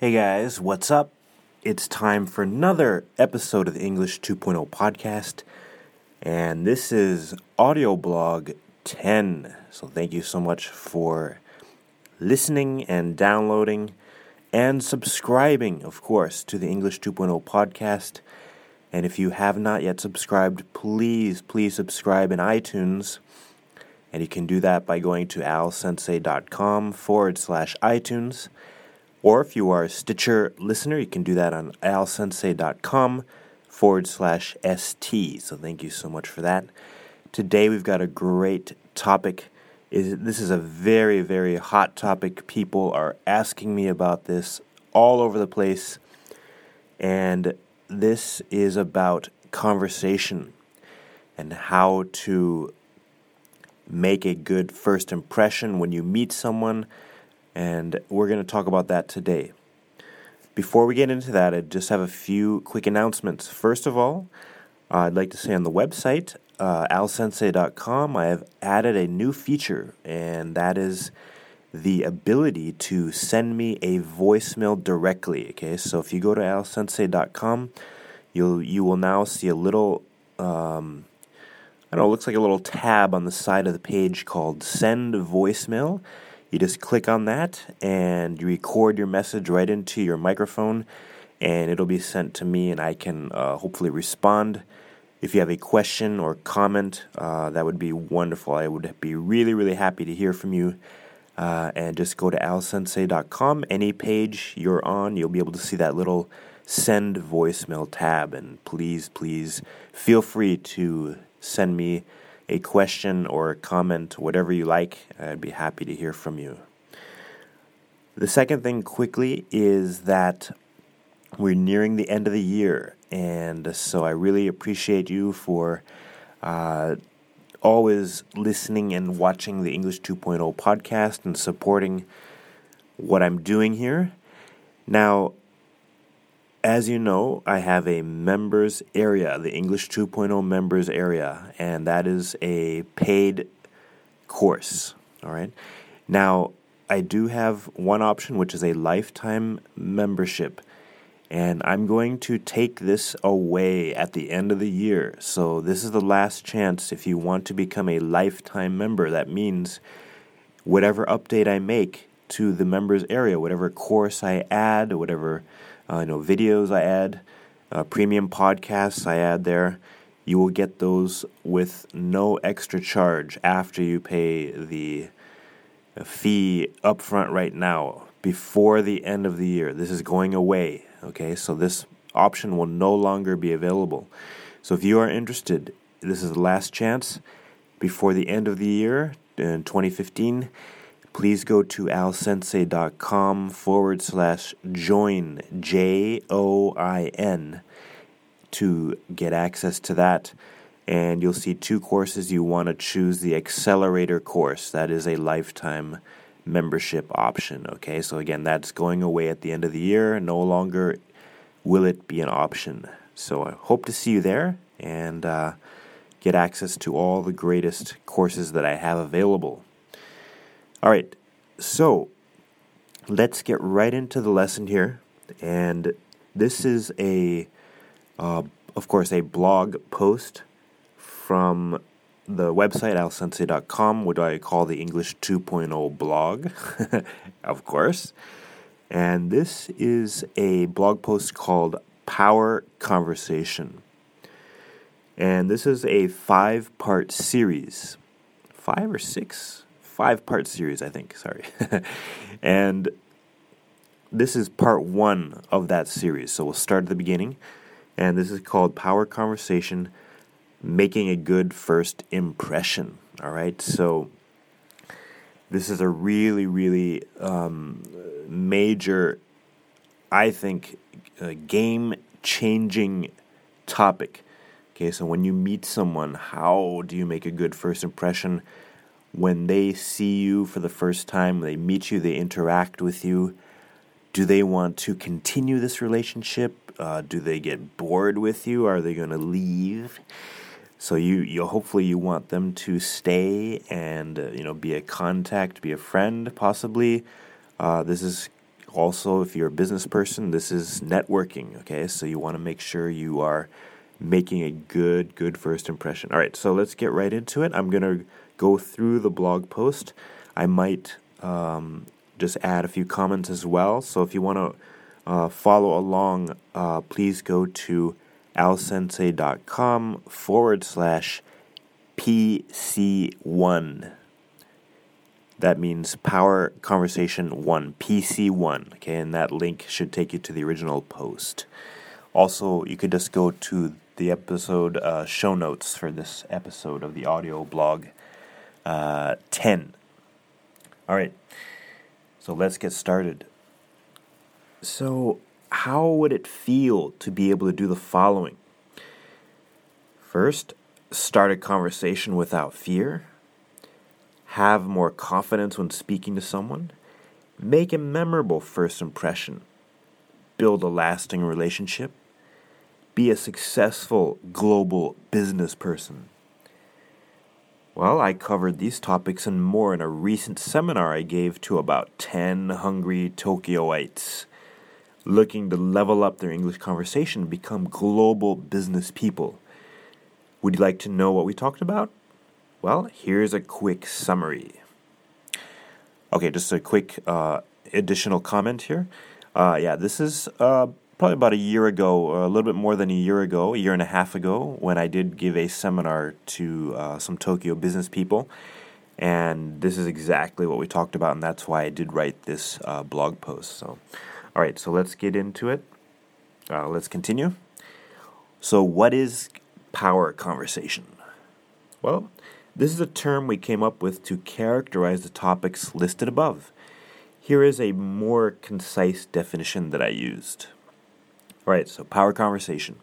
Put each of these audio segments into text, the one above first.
Hey guys, what's up? It's time for another episode of the English 2.0 podcast, and this is audio blog 10. So, thank you so much for listening and downloading and subscribing, of course, to the English 2.0 podcast. And if you have not yet subscribed, please, please subscribe in iTunes. And you can do that by going to alsensei.com forward slash iTunes. Or if you are a Stitcher listener, you can do that on alsensei.com forward slash ST. So thank you so much for that. Today we've got a great topic. This is a very, very hot topic. People are asking me about this all over the place. And this is about conversation and how to make a good first impression when you meet someone and we're going to talk about that today. Before we get into that, I just have a few quick announcements. First of all, uh, I'd like to say on the website, uh, alsensei.com, I have added a new feature, and that is the ability to send me a voicemail directly. Okay, so if you go to alsensei.com, you'll you will now see a little um, I don't know, it looks like a little tab on the side of the page called Send Voicemail. You just click on that and you record your message right into your microphone, and it'll be sent to me, and I can uh, hopefully respond. If you have a question or comment, uh, that would be wonderful. I would be really, really happy to hear from you. Uh, and just go to alsensei.com. Any page you're on, you'll be able to see that little send voicemail tab. And please, please feel free to send me a question or a comment, whatever you like. I'd be happy to hear from you. The second thing, quickly, is that we're nearing the end of the year, and so I really appreciate you for uh, always listening and watching the English 2.0 podcast and supporting what I'm doing here. Now, as you know, I have a members area, the English 2.0 members area, and that is a paid course. All right. Now, I do have one option, which is a lifetime membership. And I'm going to take this away at the end of the year. So, this is the last chance if you want to become a lifetime member. That means whatever update I make to the members area, whatever course I add, whatever uh, you know, videos I add, uh, premium podcasts I add there. You will get those with no extra charge after you pay the fee upfront right now before the end of the year. This is going away. Okay, so this option will no longer be available. So if you are interested, this is the last chance before the end of the year in 2015 please go to alsensei.com forward slash join, J O I N, to get access to that. And you'll see two courses. You want to choose the accelerator course, that is a lifetime membership option. Okay, so again, that's going away at the end of the year. No longer will it be an option. So I hope to see you there and uh, get access to all the greatest courses that I have available. All right, so let's get right into the lesson here. And this is a, uh, of course, a blog post from the website alsensei.com, what I call the English 2.0 blog, of course. And this is a blog post called Power Conversation. And this is a five part series. Five or six? Five part series, I think. Sorry. and this is part one of that series. So we'll start at the beginning. And this is called Power Conversation Making a Good First Impression. All right. So this is a really, really um, major, I think, uh, game changing topic. Okay, so when you meet someone, how do you make a good first impression? When they see you for the first time, they meet you, they interact with you, do they want to continue this relationship? Uh, do they get bored with you? Are they going to leave? So you, you hopefully you want them to stay and uh, you know be a contact, be a friend, possibly. Uh, this is Also, if you're a business person, this is networking, okay? So you want to make sure you are making a good, good first impression. All right, so let's get right into it. I'm going to go through the blog post. I might um, just add a few comments as well. So if you want to uh, follow along, uh, please go to alsensei.com forward slash PC1. That means Power Conversation 1, PC1. Okay, and that link should take you to the original post. Also, you could just go to the episode uh, show notes for this episode of the audio blog uh, 10. All right, so let's get started. So, how would it feel to be able to do the following? First, start a conversation without fear, have more confidence when speaking to someone, make a memorable first impression, build a lasting relationship, be a successful global business person. Well, I covered these topics and more in a recent seminar I gave to about 10 hungry Tokyoites looking to level up their English conversation and become global business people. Would you like to know what we talked about? Well, here's a quick summary. Okay, just a quick uh, additional comment here. Uh, yeah, this is uh, probably about a year ago, a little bit more than a year ago, a year and a half ago, when I did give a seminar to uh, some Tokyo business people. And this is exactly what we talked about, and that's why I did write this uh, blog post. So, all right, so let's get into it. Uh, let's continue. So, what is power conversation? Well, this is a term we came up with to characterize the topics listed above. Here is a more concise definition that I used. All right, so power conversation.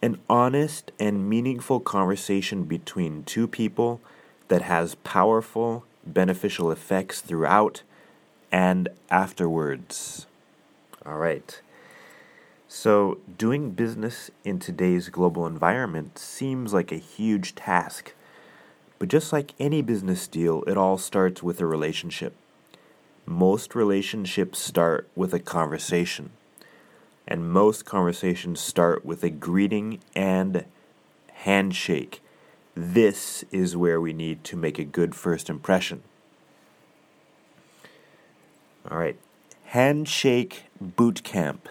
An honest and meaningful conversation between two people that has powerful, beneficial effects throughout and afterwards. All right. So, doing business in today's global environment seems like a huge task. But just like any business deal, it all starts with a relationship. Most relationships start with a conversation and most conversations start with a greeting and handshake. This is where we need to make a good first impression. All right, handshake boot camp.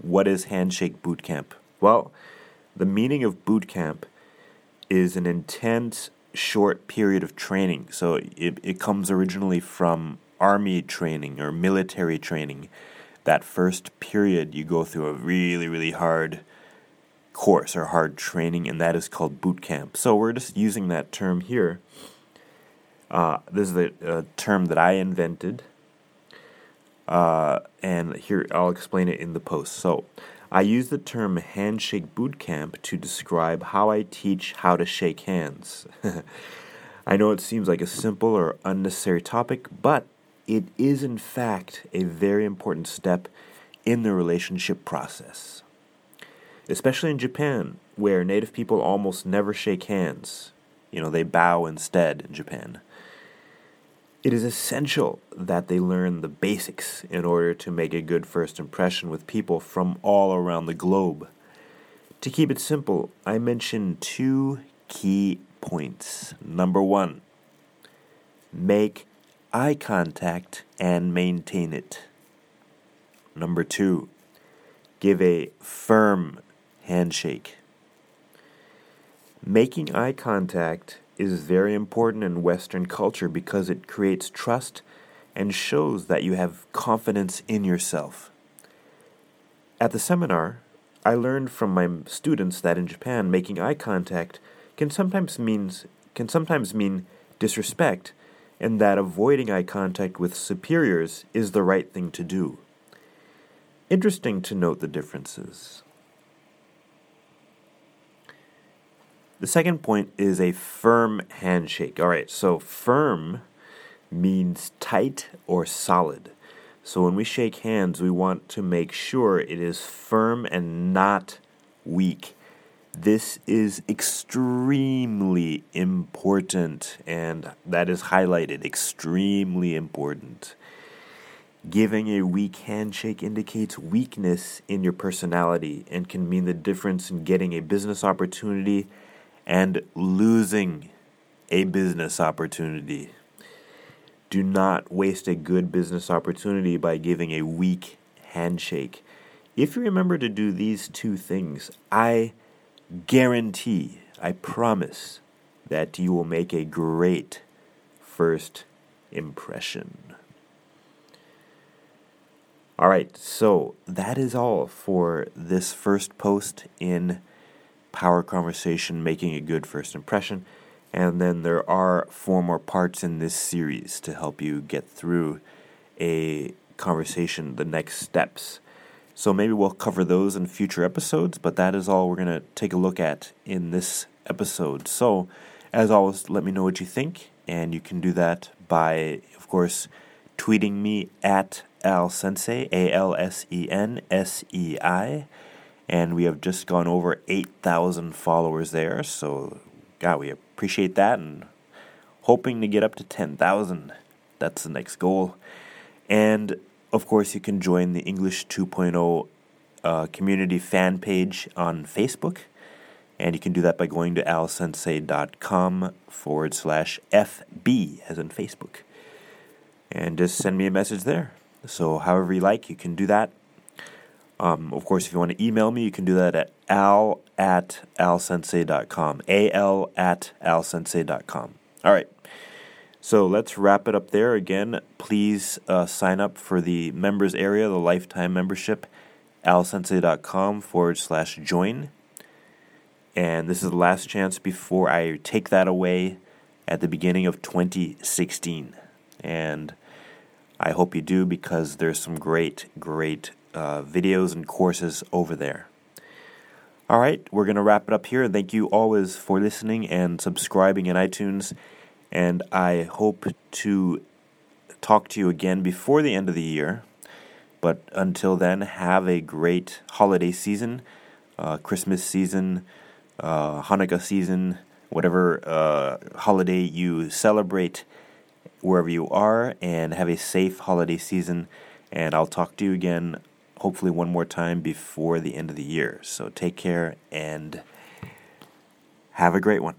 What is handshake boot camp? Well, the meaning of boot camp is an intense, short period of training. So it, it comes originally from army training or military training that first period, you go through a really, really hard course or hard training, and that is called boot camp. So we're just using that term here. Uh, this is a, term that I invented, uh, and here I'll explain it in the post. So I use the term handshake boot camp to describe how I teach how to shake hands. I know it seems like a simple or unnecessary topic, but it is, in fact, a very important step in the relationship process. Especially in Japan, where native people almost never shake hands. You know, they bow instead in Japan. It is essential that they learn the basics in order to make a good first impression with people from all around the globe. To keep it simple, I mention two key points. Number one, make eye contact and maintain it. Number two, give a firm handshake. Making eye contact is very important in Western culture because it creates trust and shows that you have confidence in yourself. At the seminar, I learned from my students that in Japan, making eye contact can sometimes means can sometimes mean disrespect and that avoiding eye contact with superiors is the right thing to do. Interesting to note the differences. The second point is a firm handshake. All right, so firm means tight or solid. So when we shake hands, we want to make sure it is firm and not weak. This is extremely important, and that is highlighted extremely important. Giving a weak handshake indicates weakness in your personality and can mean the difference in getting a business opportunity and losing a business opportunity. Do not waste a good business opportunity by giving a weak handshake. If you remember to do these two things, I guarantee, I promise, that you will make a great first impression. All right, so that is all for this first post in Power Conversation Making a Good First Impression. And then there are four more parts in this series to help you get through a conversation, the next steps. So maybe we'll cover those in future episodes, but that is all we're going to take a look at in this episode. So, as always, let me know what you think, and you can do that by, of course, tweeting me at Al Sensei, A L S E N S E I. And we have just gone over 8,000 followers there. So, God, we appreciate that and hoping to get up to 10,000. That's the next goal. And of course, you can join the English 2.0 uh, community fan page on Facebook. And you can do that by going to alsensei.com forward slash FB, as in Facebook. And just send me a message there. So, however you like, you can do that. Um, of course, if you want to email me, you can do that at al at alsensei.com. A-L at alsensei.com. All right. So let's wrap it up there. Again, please uh, sign up for the members area, the lifetime membership, alsensei.com forward slash join. And this is the last chance before I take that away at the beginning of 2016. And I hope you do because there's some great, great uh, videos and courses over there. All right, we're going to wrap it up here. Thank you always for listening and subscribing in iTunes. And I hope to talk to you again before the end of the year. But until then, have a great holiday season, uh, Christmas season, uh, Hanukkah season, whatever uh, holiday you celebrate wherever you are, and have a safe holiday season. And I'll talk to you again, hopefully, one more time before the end of the year. So take care and have a great one.